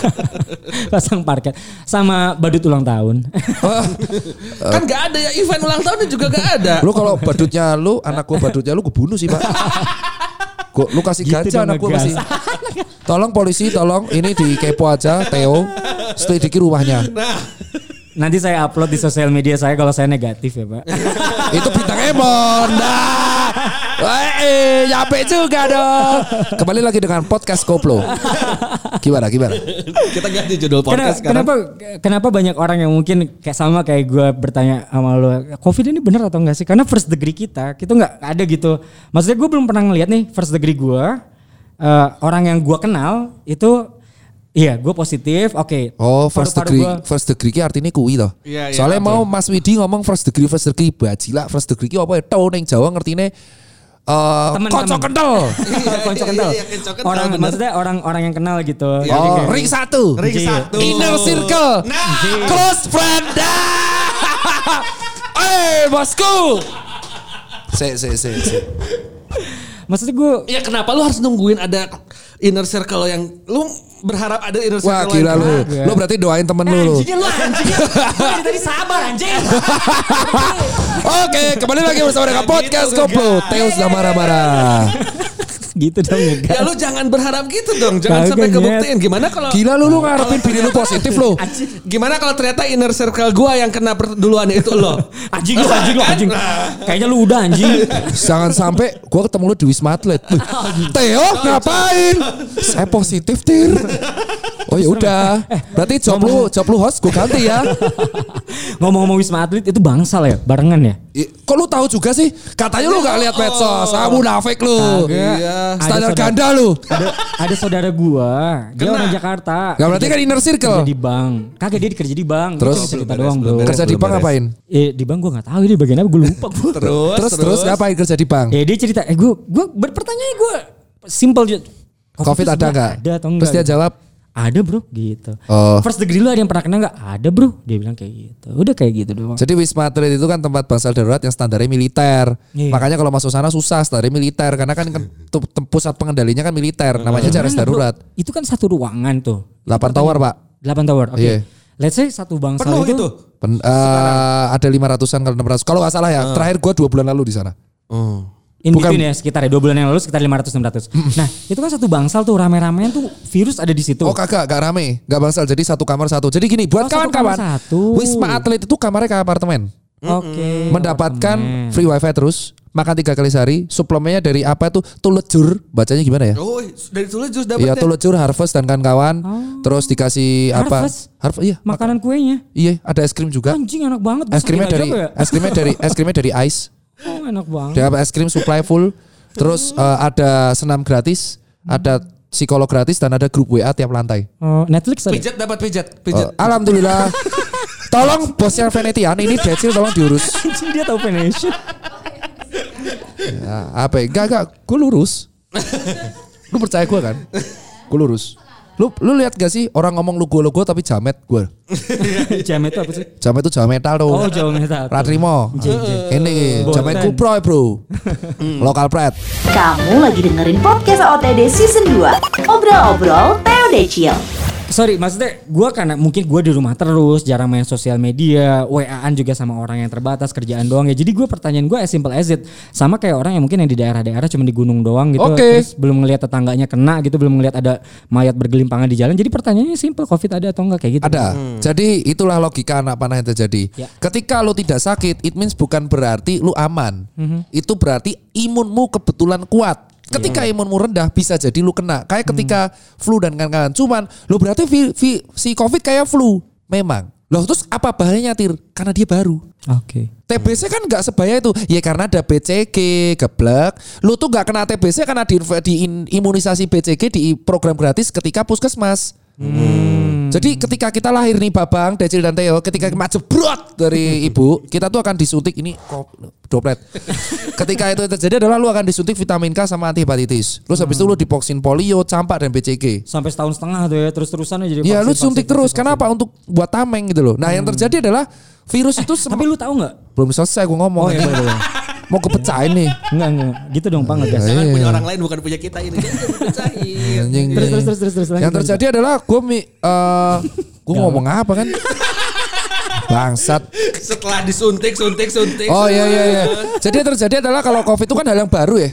pasang parket. Sama badut ulang tahun. kan gak ada ya event ulang tahun juga gak ada. Lu kalau badutnya lu, anak gua badutnya lu gue bunuh sih, Pak. Gua, lu kasih Gitu dong, anak ngegas. pasti. Tolong polisi, tolong ini di kepo aja Theo. Selidiki rumahnya. Nanti saya upload di sosial media saya kalau saya negatif ya pak. Itu bintang Emon. Nah. Eh, nyampe juga dong. Kembali lagi dengan podcast Koplo. Gimana, gimana? Kita ganti judul Kenapa, podcast sekarang. kenapa kenapa banyak orang yang mungkin kayak sama kayak gue bertanya sama lo, COVID ini bener atau enggak sih? Karena first degree kita, kita nggak ada gitu. Maksudnya gue belum pernah ngeliat nih first degree gue, eh, orang yang gue kenal itu, iya gue positif, oke. Oh, first Paru-paru degree, gua- first degree ki artinya kuwi loh. Iya, iya, Soalnya betul. mau Mas Widi ngomong first degree, first degree bajila, first degree ki apa ya? Tau ning Jawa ngertine eh Temen, kocok temen. kental. Konco kental. iya, iya, konco kental, orang bener. maksudnya orang-orang yang kenal gitu. Oh, kayak- ring satu. Ring Iya. satu. Inner circle. Close friend. Eh, bosku. Se, se, se, se. Maksudnya gue Ya kenapa lu harus nungguin ada inner circle yang lu berharap ada inner circle Wah gila yang- lu. Kagak. Lu berarti doain temen lu. lu. anjingnya lu anjingnya. Dari tadi sabar anjing. Oke, kembali lagi bersama dengan podcast Koplo. Theo sudah marah-marah. Gitu dong Ya enggak. lu jangan berharap gitu dong. Jangan Kagak, sampai kebuktiin. Gimana kalau Gila lu lu ngarepin diri lu positif lu. Gimana kalau ternyata inner circle gua yang kena duluan itu lo? Anjing lu anjing lu anjing. Kayaknya lu udah anjing. Jangan sampai gua ketemu lu di Wisma Atlet. Wih, Theo ngapain? Saya positif, Tir. Oh ya udah. Berarti job lu job lu host gua ganti ya. Ngomong-ngomong Wisma Atlet itu bangsal ya, barengan ya? I- Kok lu tahu juga sih? Katanya lu gak lihat medsos. Ah munafik lu. Iya. Standar Ada saudara- ganda lu. Ada ada saudara gua, dia Kena. orang Jakarta. Gak berarti kan inner Kerja circle. di bank. Kagak dia kerja di bank. Terus? Itu cerita doang, Bro. belum Kerja di bank ngapain? Eh di bank gua nggak tahu ini bagian apa gue lupa gua. Terus Terus terus ngapain kerja di bank? Eh dia cerita, eh gue gue berpertanyaan gue simple aja. Covid itu ada nggak? Ada atau enggak? Terus dia jawab, ada bro gitu. Oh. First degree lu ada yang pernah kena nggak? Ada bro. Dia bilang kayak gitu. Udah kayak gitu doang. Jadi Wisma Atlet itu kan tempat bangsal darurat yang standarnya militer. Iya. Makanya kalau masuk sana susah standarnya militer karena kan, kan pusat pengendalinya kan militer. Namanya jaris Gimana, bro? darurat. Itu kan satu ruangan tuh. 8 tower, Pak. 8 tower. Oke. Iya. Let's say satu bangsal Penuh itu. itu. Pen- eh, ada 500-an kalau 600. Kalau nggak salah ya, terakhir gua dua bulan lalu di sana. Oh. In Bukan- between ya sekitar ya dua bulan yang lalu sekitar 500 600. Nah, itu kan satu bangsal tuh rame-ramean tuh virus ada di situ. Oh kagak, gak rame, gak bangsal. Jadi satu kamar satu. Jadi gini, buat Oh, satu kawan-kawan, kamar satu. Wisma Atlet itu kamarnya kayak apartemen. Oke. Mendapatkan apartemen. free wifi terus, makan tiga kali sehari, suplemennya dari apa itu tulejur, bacanya gimana ya? Oh, dari tulis jus dapat Iya ya? tulejur harvest dan kawan-kawan. Terus dikasih apa? Harvest? Harvest iya. Makanan kuenya. Iya, ada es krim juga. Anjing enak banget. Gua Es krimnya dari ya? es krimnya dari es krimnya dari ice. Oh, enak banget. Dia es krim supply full. Terus eh, ada senam gratis, ada psikolog gratis dan ada grup WA tiap lantai. Oh, Netflix ada. Pijat dapat pijat, Eh, pijat. alhamdulillah. tolong bosnya Venetian ini Decil tolong diurus. Anjing dia tahu Venetian. Ya, apa? Enggak enggak, gue lurus. Lu percaya gue kan? Gue lurus. Lu lu lihat gak sih orang ngomong lu gue logo tapi jamet gue. Jam itu apa sih? Jamet itu jam metal tuh. Oh, jauh metal. Ratrimo. Ini jamet kupro bro. Lokal pret. Kamu lagi dengerin podcast OTD Season 2 Obrol-obrol Theo Decil Sorry, maksudnya gue karena mungkin gue di rumah terus, jarang main sosial media, WA-an juga sama orang yang terbatas, kerjaan doang ya. Jadi gue pertanyaan gue as simple as it. Sama kayak orang yang mungkin yang di daerah-daerah cuma di gunung doang gitu. Oke. Terus belum ngelihat tetangganya kena gitu, belum ngelihat ada mayat bergelimpangan di jalan. Jadi pertanyaannya simple, covid ada atau enggak kayak gitu. Ada. Jadi itulah logika anak panah yang terjadi. Ya. Ketika lu tidak sakit, it means bukan berarti lu aman. Itu berarti imunmu kebetulan kuat. Ketika imunmu rendah bisa jadi lu kena. Kayak ketika flu dan kawan-kawan. Cuman lu berarti vi- vi- si COVID kayak flu. Memang. Loh terus apa bahayanya Tir? Karena dia baru. Oke. TBC kan nggak sebaya itu. Ya karena ada BCG, geblek. Lu tuh nggak kena TBC karena di, di in- imunisasi BCG di program gratis ketika puskesmas. Jadi ketika kita lahir nih Babang, Decil dan Theo, ketika kita jebrot dari ibu, kita tuh akan disuntik ini doplet. ketika itu terjadi adalah lu akan disuntik vitamin K sama antihepatitis. Terus habis itu lu divaksin polio, campak dan BCG. Sampai setahun setengah tuh ya, terus-terusan jadi Iya, lu suntik vaksin, terus. vaksin, Kenapa? Untuk buat tameng gitu loh. Nah, yang terjadi adalah virus itu vaksin. Tapi lu tahu nggak? belum selesai gue ngomong. Oh iya. Mau kepecahin nih. Enggak, enggak. Gitu dong, Pak, ngegas. Jangan Iya. punya orang lain bukan punya kita ini. Anjing. Terus, terus, terus, terus, terus. Yang terjadi adalah gue mi, eh gue ngomong apa kan? Bangsat. Setelah disuntik, suntik, suntik. Oh iya iya iya. Jadi yang terjadi adalah kalau covid itu kan hal yang baru ya.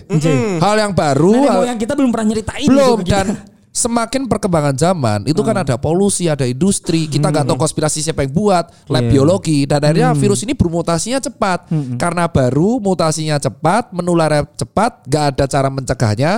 Hal yang baru. Nenek hal- moyang kita belum pernah nyeritain belum gitu dan semakin perkembangan zaman itu kan ada polusi, ada industri, kita nggak tahu konspirasi siapa yang buat, lab Iya. biologi dan akhirnya virus ini bermutasinya cepat karena baru mutasinya cepat, menularnya cepat, nggak ada cara mencegahnya,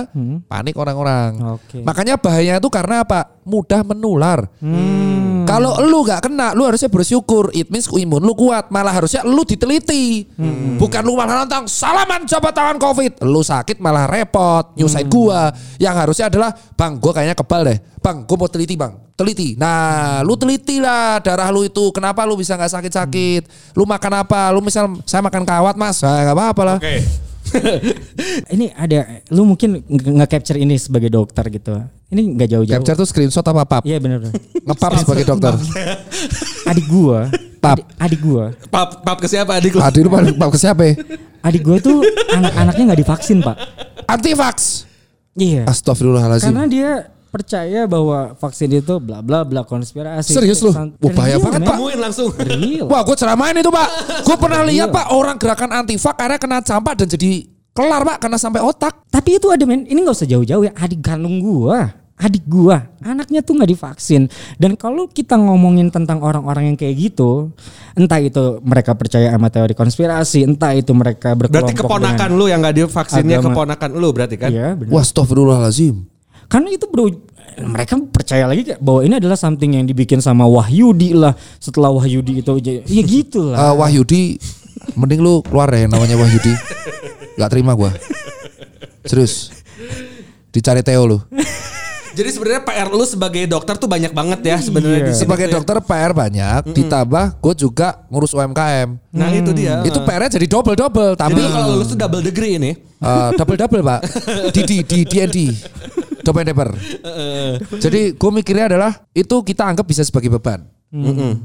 panik orang-orang. Oke. Makanya bahayanya itu karena apa? Mudah menular. Hmm. Kalau lu nggak kena, lu harusnya bersyukur. It means imun lu kuat. Malah harusnya lu diteliti. Hmm. Bukan lu malah nantang salaman coba tangan covid. Lu sakit malah repot. Nyusahin Hmm. gua. Yang harusnya adalah bang, gua kayaknya kebal deh. Bang, gua mau teliti bang. Teliti. Nah, lu teliti lah darah lu itu. Kenapa lu bisa nggak sakit-sakit? Lu makan apa? Lu misal saya makan kawat mas, nah, nggak apa-apa lah. Oke. Ini ada lu mungkin nge- nge-capture ini sebagai dokter gitu. Ini nggak jauh-jauh. Capture tuh screenshot apa pap? Iya benar benar. Ngepap sebagai dokter. Adik gua, Pap. adik, adik gua, Pap, pap ke siapa adik lu? Adik lu pap ke siapa ya? adik gua tuh anak-anaknya nggak divaksin pak. anti vax. Iya. Astagfirullahalazim. Karena dia percaya bahwa vaksin itu bla bla bla konspirasi. Serius lu? Wah, bahaya Real, banget. Pak. Temuin langsung. Real. Wah, gue ceramain itu pak. Gue pernah lihat pak orang gerakan anti vax karena kena campak dan jadi kelar pak karena sampai otak. Tapi itu ada men, ini nggak usah jauh-jauh ya. Adik kandung gua, adik gua, anaknya tuh nggak divaksin. Dan kalau kita ngomongin tentang orang-orang yang kayak gitu, entah itu mereka percaya sama teori konspirasi, entah itu mereka berkelompok Berarti keponakan lu yang gak divaksinnya agama. keponakan lu berarti kan? Iya, benar. Wah, astagfirullahalazim. Karena itu bro, mereka percaya lagi bahwa ini adalah something yang dibikin sama Wahyudi lah. Setelah Wahyudi itu, ya gitu lah. Eh, Wahyudi, mending lu keluar deh namanya Wahyudi. Gak terima gua. Serius. Dicari Theo lu. Jadi sebenarnya PR lu sebagai dokter tuh banyak banget ya sebenarnya di sini Sebagai ya. dokter PR banyak, ditambah gue juga ngurus UMKM. Nah itu dia. Itu PR-nya jadi double double. Jadi Tapi lu kalau lulus tuh double degree ini. double double pak. Di di di DND. Domain developer. Jadi gue mikirnya adalah itu kita anggap bisa sebagai beban.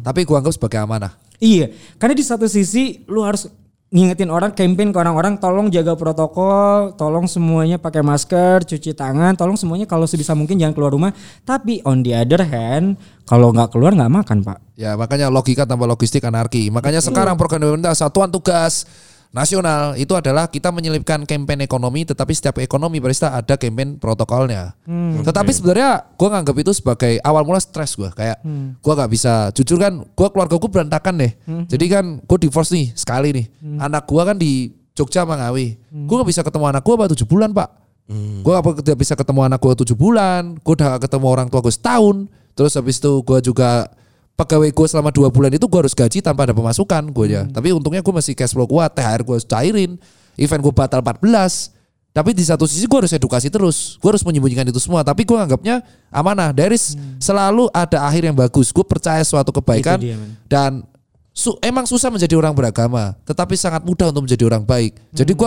Tapi gue anggap sebagai amanah. Iya, karena di satu sisi lu harus ngingetin orang, campaign ke orang-orang, tolong jaga protokol, tolong semuanya pakai masker, cuci tangan, tolong semuanya kalau sebisa mungkin jangan keluar rumah. Tapi on the other hand, kalau nggak keluar nggak makan pak. Ya makanya logika tanpa logistik anarki. Makanya sekarang program pemerintah satuan tugas nasional itu adalah kita menyelipkan campaign ekonomi tetapi setiap ekonomi barista ada campaign protokolnya. tetapi sebenarnya gue nganggap itu sebagai awal mula stres gue kayak gue nggak bisa jujur kan gue keluarga gue berantakan deh. Jadi kan gue divorce nih sekali nih. Anak gue kan di Jogja Mangawi. Gue nggak bisa ketemu anak gue apa tujuh bulan pak. Gue gak bisa ketemu anak gue tujuh bulan. Gue udah gak ketemu orang tua gue setahun. Terus habis itu gue juga pegawai gue selama dua bulan itu gue harus gaji tanpa ada pemasukan gue ya. Tapi untungnya gue masih cash flow kuat. THR gue cairin. Event gue batal 14. Tapi di satu sisi gue harus edukasi terus. Gue harus menyembunyikan itu semua. Tapi gue anggapnya amanah. There is selalu ada akhir yang bagus. Gue percaya suatu kebaikan. Dia. Dan su- emang susah menjadi orang beragama, tetapi sangat mudah untuk menjadi orang baik. Jadi Hmm.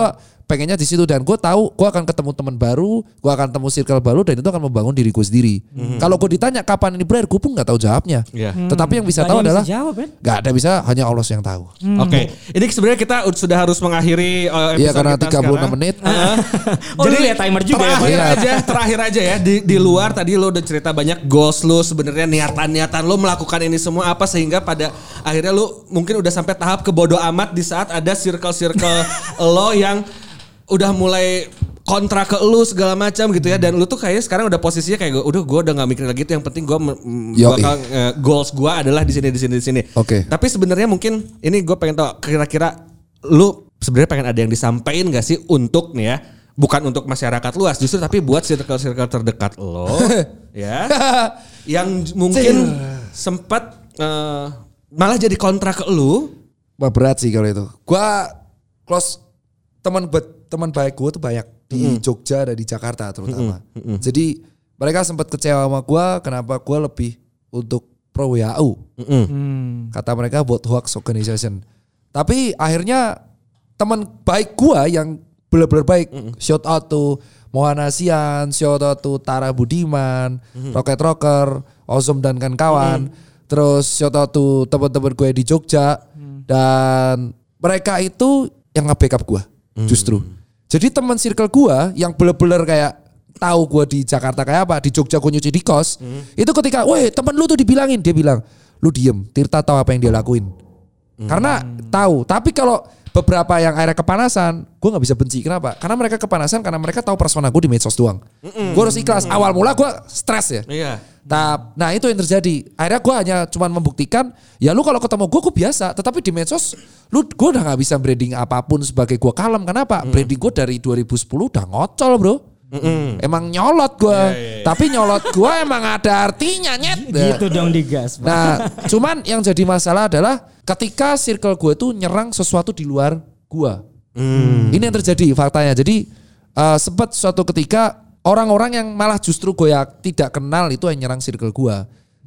Pengennya di situ dan gue tahu gue akan ketemu teman baru, gue akan ketemu circle baru dan itu akan membangun diri gue sendiri. Kalau gue ditanya kapan ini berakhir, gue pun nggak tahu jawabnya. Iya. Tetapi yang bisa Nggak tahu adalah nggak ada bisa hanya Allah yang tahu. Oke, ini sebenarnya kita sudah harus mengakhiri uh, Iya episode karena kita 36 sekarang. menit. Oh, lu lihat timer juga ya, terakhir Iya. aja, terakhir aja ya di, di luar tadi lo udah cerita banyak goals lo sebenarnya niatan-niatan lo melakukan ini semua apa sehingga pada akhirnya lo mungkin udah sampai tahap kebodoh amat di saat ada circle-circle lo yang udah mulai kontra ke lu segala macam gitu ya. Dan lu tuh kayaknya sekarang udah posisinya kayak udah gue udah nggak mikirin lagi itu. Yang penting gue bakal eh, goals gue adalah di sini di sini di sini. Oke. Tapi sebenarnya mungkin ini gue pengen tahu kira-kira lu sebenarnya pengen ada yang disampaikan gak sih untuk nih ya? Bukan untuk masyarakat luas justru tapi buat circle-circle terdekat lo ya. Yang mungkin sempat eh, malah jadi kontra ke lu. Wah berat sih kalau itu. Gua close teman buat teman baik gue tuh banyak di Jogja dan di Jakarta terutama. Jadi mereka sempat kecewa sama gua kenapa gua lebih untuk pro WHO. Kata mereka buat hoax organization. Tapi akhirnya teman baik gua yang benar-benar baik, shout out to Mohanasian, shout out to Tara Budiman, Rocket Rocker, Ozom dan kawan-kawan. Terus shout out to teman-teman gue di Jogja. Dan mereka itu yang nge-backup gue justru. Jadi teman circle gue yang bener-bener kayak tahu gue di Jakarta kayak apa, di Jogja gue nyuci di kos. Itu ketika, woi temen lu tuh dibilangin, dia bilang, lu diem, Tirta tahu apa yang dia lakuin. Karena tahu, tapi kalau beberapa yang akhirnya kepanasan, gue nggak bisa benci. Kenapa? Karena mereka kepanasan karena mereka tahu persona gue di medsos doang. Gue harus ikhlas. Awal mula gue stres ya. iya Nah, nah itu yang terjadi. Akhirnya gue hanya cuma membuktikan, ya lu kalau ketemu gue, gue biasa. Tetapi di medsos, lu gue udah nggak bisa branding apa pun sebagai gue kalem. Kenapa? Branding gue dari 2010 udah ngocol bro. Emang nyolot gue. Tapi nyolot gue emang ada artinya nyet. Gitu dong digas. Nah, cuman yang jadi masalah adalah ketika circle gue tuh nyerang sesuatu di luar gue. Ini yang terjadi faktanya. Jadi eh, sempat suatu ketika orang-orang yang malah justru gue ya tidak kenal itu yang nyerang circle gue.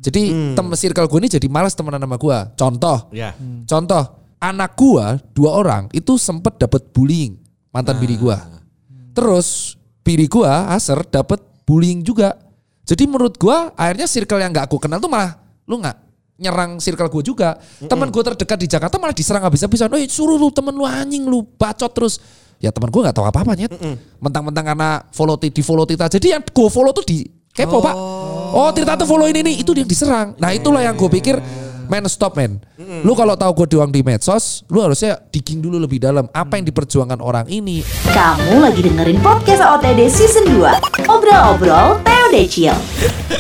Jadi tem circle gue ini jadi malas temenan sama gue. Contoh, ya contoh anak gue dua orang itu sempat dapat bullying mantan bini gue. Terus bini gue Aser dapat bullying juga. Jadi menurut gue akhirnya circle yang nggak aku kenal tuh malah lu nggak nyerang circle gue juga. Teman gue terdekat di Jakarta malah diserang habis-habisan. Oh suruh lu temen lu anjing lu bacot terus. Ya teman gue nggak tahu apa-apa nyet. Mentang-mentang karena follow ti- di follow Tita. Jadi yang gue follow tuh di kepo pak. Oh Tita tuh follow ini nih, itu dia yang diserang. Nah itulah yang gue pikir, man stop man. Lu kalau tahu gue doang di medsos, lu harusnya digging dulu lebih dalam. Apa yang diperjuangkan orang ini. Kamu lagi dengerin podcast OTD Season 2 Obrol-obrol Teo Decil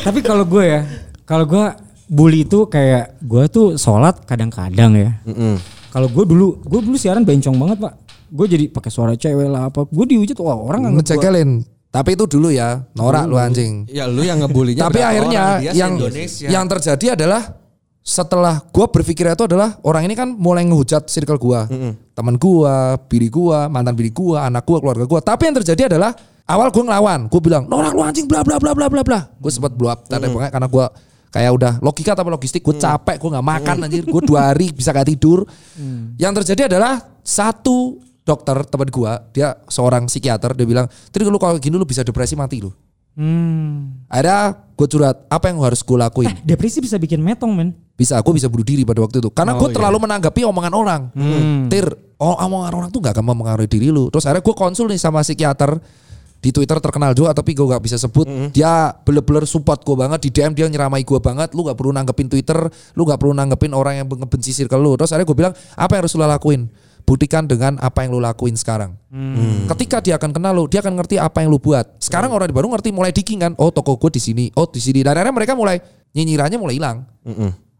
Tapi kalau gue ya, kalau gue bully itu kayak gue tuh sholat kadang-kadang ya. Kalau gue dulu, gue dulu siaran bencong banget pak. Gue jadi pakai suara cewek lah apa. Gue dihujat wah orang nggak Ngecekelin. Tapi itu dulu ya, norak lu anjing. Ya lu yang ngebulinya Tapi akhirnya yang yang terjadi adalah setelah gua berpikir itu adalah orang ini kan mulai ngehujat circle gua. Teman gua, biri gua, mantan biri gua, anak gua, keluarga gua. Tapi yang terjadi adalah awal gua ngelawan, gua bilang, "Norak lu anjing bla bla bla bla bla bla." Gua sempat blow up banget karena gua kayak udah logika tapi logistik gue capek gue nggak makan anjir gue dua hari bisa gak tidur yang terjadi adalah satu dokter teman gua dia seorang psikiater dia bilang jadi lu kalau gini lu bisa depresi mati lu Hmm. Akhirnya gue curhat, apa yang harus gue lakuin? Depresi bisa bikin metong men. Bisa, aku bisa bunuh diri pada waktu itu. Karena gue terlalu menanggapi omongan orang. Tir, oh, omongan orang tuh gak akan mempengaruhi diri lu. Terus akhirnya gue konsul nih sama psikiater di Twitter terkenal juga tapi gue gak bisa sebut. Dia bener-bener support gue banget di DM dia nyeramai gue banget. Lu gak perlu nanggepin Twitter lu gak perlu nanggepin orang yang ngebenci circle lu. Terus akhirnya gue bilang apa yang harus lu lakuin? Buktikan dengan apa yang lu lakuin sekarang. Ketika dia akan kenal lu dia akan ngerti apa yang lu buat. Sekarang orang di baru ngerti mulai digging kan oh toko gue di sini oh di sini. Dan akhirnya mereka mulai nyinyirannya mulai hilang.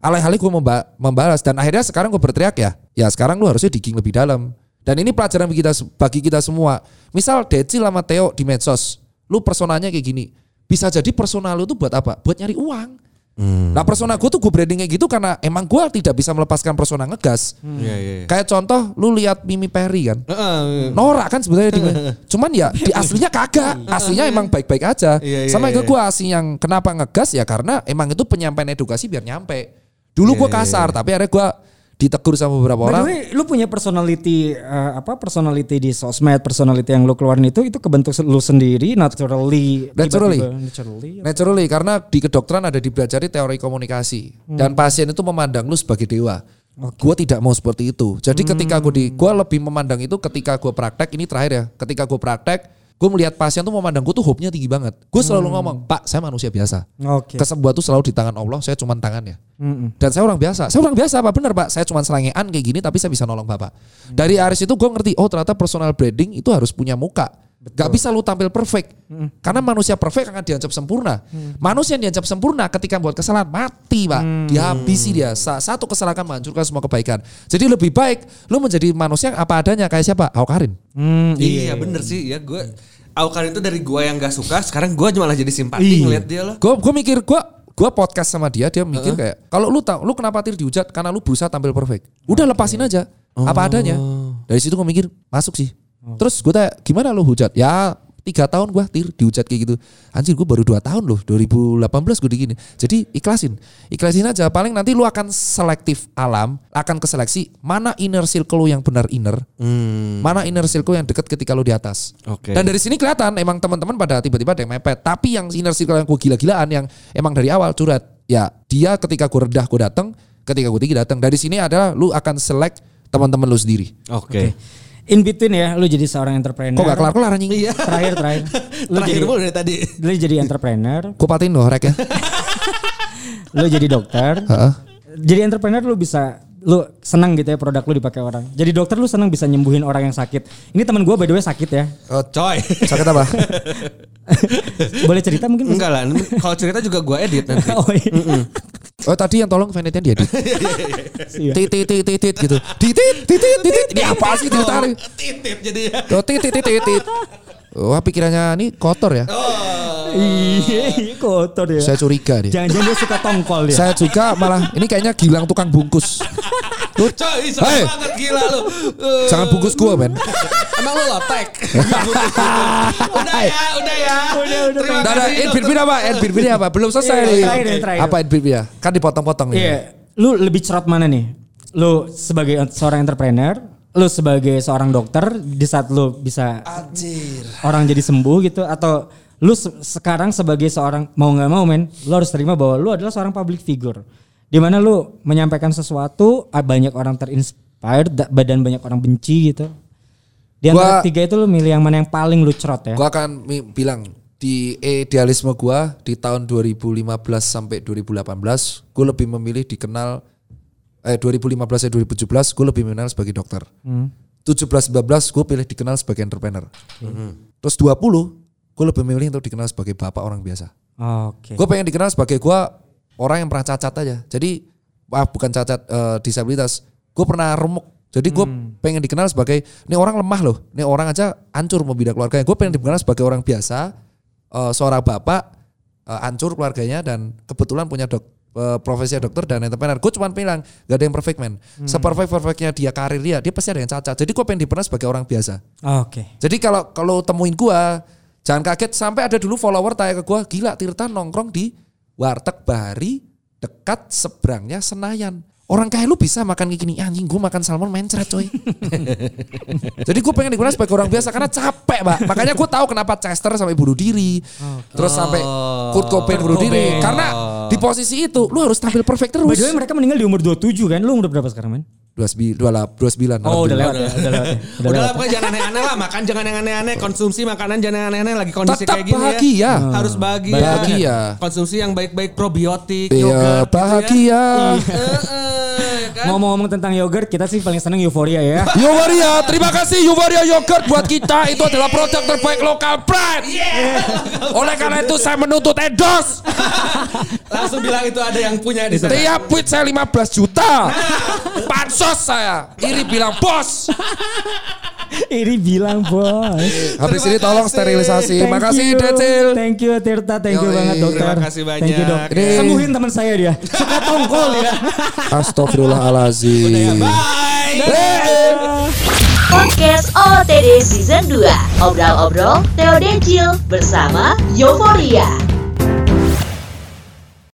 Alih-alih gue memba- membalas. Dan akhirnya sekarang gue berteriak ya ya sekarang lu harusnya digging lebih dalam dan ini pelajaran bagi kita bagi kita semua misal Decil sama Theo di medsos lu personanya kayak gini bisa jadi personal lu tuh buat apa buat nyari uang Nah persona gue tuh gue branding kayak gitu karena emang gue tidak bisa melepaskan persona ngegas. Iya, iya. iya. Kayak contoh lu lihat Mimi Perry kan. Heeh. Norak kan sebenarnya di Cuman ya di aslinya kagak. Aslinya emang baik-baik aja. Iya, iya, Sama iya. ke gue asli yang kenapa ngegas ya karena emang itu penyampaian edukasi biar nyampe. Dulu gue kasar tapi akhirnya gue ditegur sama beberapa By the orang. way, lu punya personality eh, apa personality di sosmed, personality yang lu keluarin itu itu kebentuk lu sendiri naturally Naturally. tiba-tiba naturally. Naturally karena di kedokteran ada dipelajari teori komunikasi dan pasien itu memandang lu sebagai dewa. Gue tidak mau seperti itu. Jadi ketika gue di, gue lebih memandang itu ketika gue praktek ini terakhir ya. Ketika gue praktek, gue melihat pasien tuh memandang gue tuh hope-nya tinggi banget. Gue selalu ngomong, Pak, saya manusia biasa. Oke. Kesembuhan tuh selalu di tangan Allah. Saya cuma tangannya. Mm-mm. Dan saya orang biasa. Saya orang biasa, Pak. Benar, Pak. Saya cuma selengean kayak gini, tapi saya bisa nolong Bapak. Dari Aris itu gue ngerti, oh ternyata personal branding itu harus punya muka. Gak bisa lu tampil perfect. Karena manusia perfect akan diancap sempurna. Manusia yang diancap sempurna ketika buat kesalahan mati, Pak. Dihabisi dia. Sa- Satu kesalahan menghancurkan semua kebaikan. Jadi lebih baik lu menjadi manusia yang apa adanya kayak siapa? Aukarin. Hmm, Iya bener sih ya gue Aukarin itu dari gue yang gak suka Sekarang gue malah jadi simpati Iya. ngeliat dia loh Gue gue mikir gue gue podcast sama dia dia mikir kayak kalau lu tahu lu kenapa tir dihujat karena lu berusaha tampil perfect. Udah lepasin aja apa adanya. Dari situ gue mikir masuk sih. Terus gue tanya gimana lu hujat? Ya tiga tahun gue tir dihujat kayak gitu. Anjir gue baru dua tahun loh 2018 gue digini. Jadi ikhlasin, ikhlasin aja. Paling nanti lu akan selektif alam, akan keseleksi mana inner circle lu yang benar inner, mana inner circle yang deket ketika lu di atas. Oke. Dan dari sini kelihatan emang teman-teman pada tiba-tiba ada yang mepet. Tapi yang inner circle yang gue gila-gilaan yang emang dari awal curhat. Ya dia ketika gue rendah gue datang, ketika gue tinggi datang. Dari sini adalah lu akan select teman-teman lu sendiri. Oke In between ya, lu jadi seorang entrepreneur. Kok gak kelar-kelar anjing? Iya Terakhir terakhir. lu Terakhir jadi dari tadi lu jadi entrepreneur, Gue patin loh rek ya. lu jadi dokter. Heeh. jadi entrepreneur lu bisa lu senang gitu ya produk lu dipakai orang. Jadi dokter lu senang bisa nyembuhin orang yang sakit. Ini teman gua by the way sakit ya. Oh, Coy sakit apa? Boleh cerita mungkin? Enggak lah Kalau cerita juga gue edit nanti oh iya. Oh tadi yang tolong Venetian dia. Iya. Titit titit titit gitu. Titit titit titit. Ini apa sih ditarik? Titip jadi titit titit titit. Wah pikirannya ini kotor ya. Iya, kotor ya. Saya curiga dia. Jangan-jangan dia suka tongkol dia. Saya juga malah ini kayaknya Gilang tukang bungkus. Coy Hey. banget gila lu Eh, Jangan bungkus gua men. Emang lu lotek Udah ya Udah ya Udah udah Terima nah, kasih dokter. apa? Edbir apa? Belum selesai Iya, nih. terakhir nih, terakhir. Apa Edbir ya? Kan dipotong-potong nih. Iya, lu lebih cerot mana nih? Lu sebagai seorang entrepreneur, lu sebagai seorang dokter di saat lu bisa Anjir. orang jadi sembuh gitu atau lu se- sekarang sebagai seorang mau nggak mau men, lu harus terima bahwa lu adalah seorang public figure. Di mana lu menyampaikan sesuatu, banyak orang terinspired da- dan banyak orang benci gitu. Di antara Gua- tiga itu lu milih yang mana yang paling lu cerot ya? Gua akan bilang di idealisme gua di tahun 2015 sampai 2018 gue lebih memilih dikenal eh 2015 sampai 2017 gue lebih mengenal sebagai dokter. 17 19 gue pilih dikenal sebagai entrepreneur. Terus 20 gue lebih memilih untuk dikenal sebagai bapak orang biasa. Oke. Gue pengen dikenal sebagai gue orang yang pernah cacat aja. Jadi ah, bukan cacat eh, disabilitas. Gue pernah remuk. Jadi gue pengen dikenal sebagai ini orang lemah loh. Ini orang aja hancur mau bina keluarganya. Gue pengen dikenal sebagai orang biasa, eh, seorang bapak eh, hancur keluarganya dan kebetulan punya dok eh, profesi dokter dan entrepreneur. Gue cuma bilang gak ada yang perfect man. Seperfect perfectnya dia karir dia, dia pasti ada yang cacat. Jadi gue pengen dikenal sebagai orang biasa. Oke. Jadi kalau kalau temuin gua jangan kaget sampai ada dulu follower tanya ke gua gila Tirta nongkrong di warteg Bahari dekat seberangnya Senayan. Orang kayak lu bisa makan kayak gini anjing gua makan salmon mencret coy. Jadi gue pengen digunakan sebagai orang biasa karena capek, Pak. Makanya gue tahu kenapa Chester sampai bunuh diri. Terus sampai Kurt Cobain bunuh diri karena di posisi itu lu harus tampil perfect By terus. the way mereka meninggal di umur 27 kan? Lu umur berapa sekarang, men? 29 29 Oh, udah lewat ya. Udah lewat ya. Udah Udah lah lewat. pokoknya jangan aneh-aneh lah Makan jangan yang aneh-aneh Konsumsi makanan jangan yang aneh-aneh Lagi kondisi Tetap kayak gini bahagia. ya Harus bahagia Bahagia. Konsumsi yang baik-baik Probiotik Iya, yogurt, gitu bahagia. ya. Kan? Ngomong-ngomong tentang yogurt, kita sih paling seneng euforia ya. Yuvaria, terima kasih Yuvaria Yogurt buat kita itu adalah produk terbaik lokal brand. Oleh karena itu saya menuntut endorse. Langsung bilang itu ada yang punya di sana Tiap tweet saya 15 juta. Pansos saya. Iri bilang bos. Iri bilang bos. Habis Terima ini tolong kasih. sterilisasi. Thank Makasih you. Decil. Thank you Tirta, thank you Yoi. banget dokter. Terima kasih Thank you dok. banyak. Ini- Sembuhin teman saya dia. Suka tongkol ya. Astagfirullahalazim. Podcast OTD Season 2 Obrol-obrol Theo Decil bersama Euforia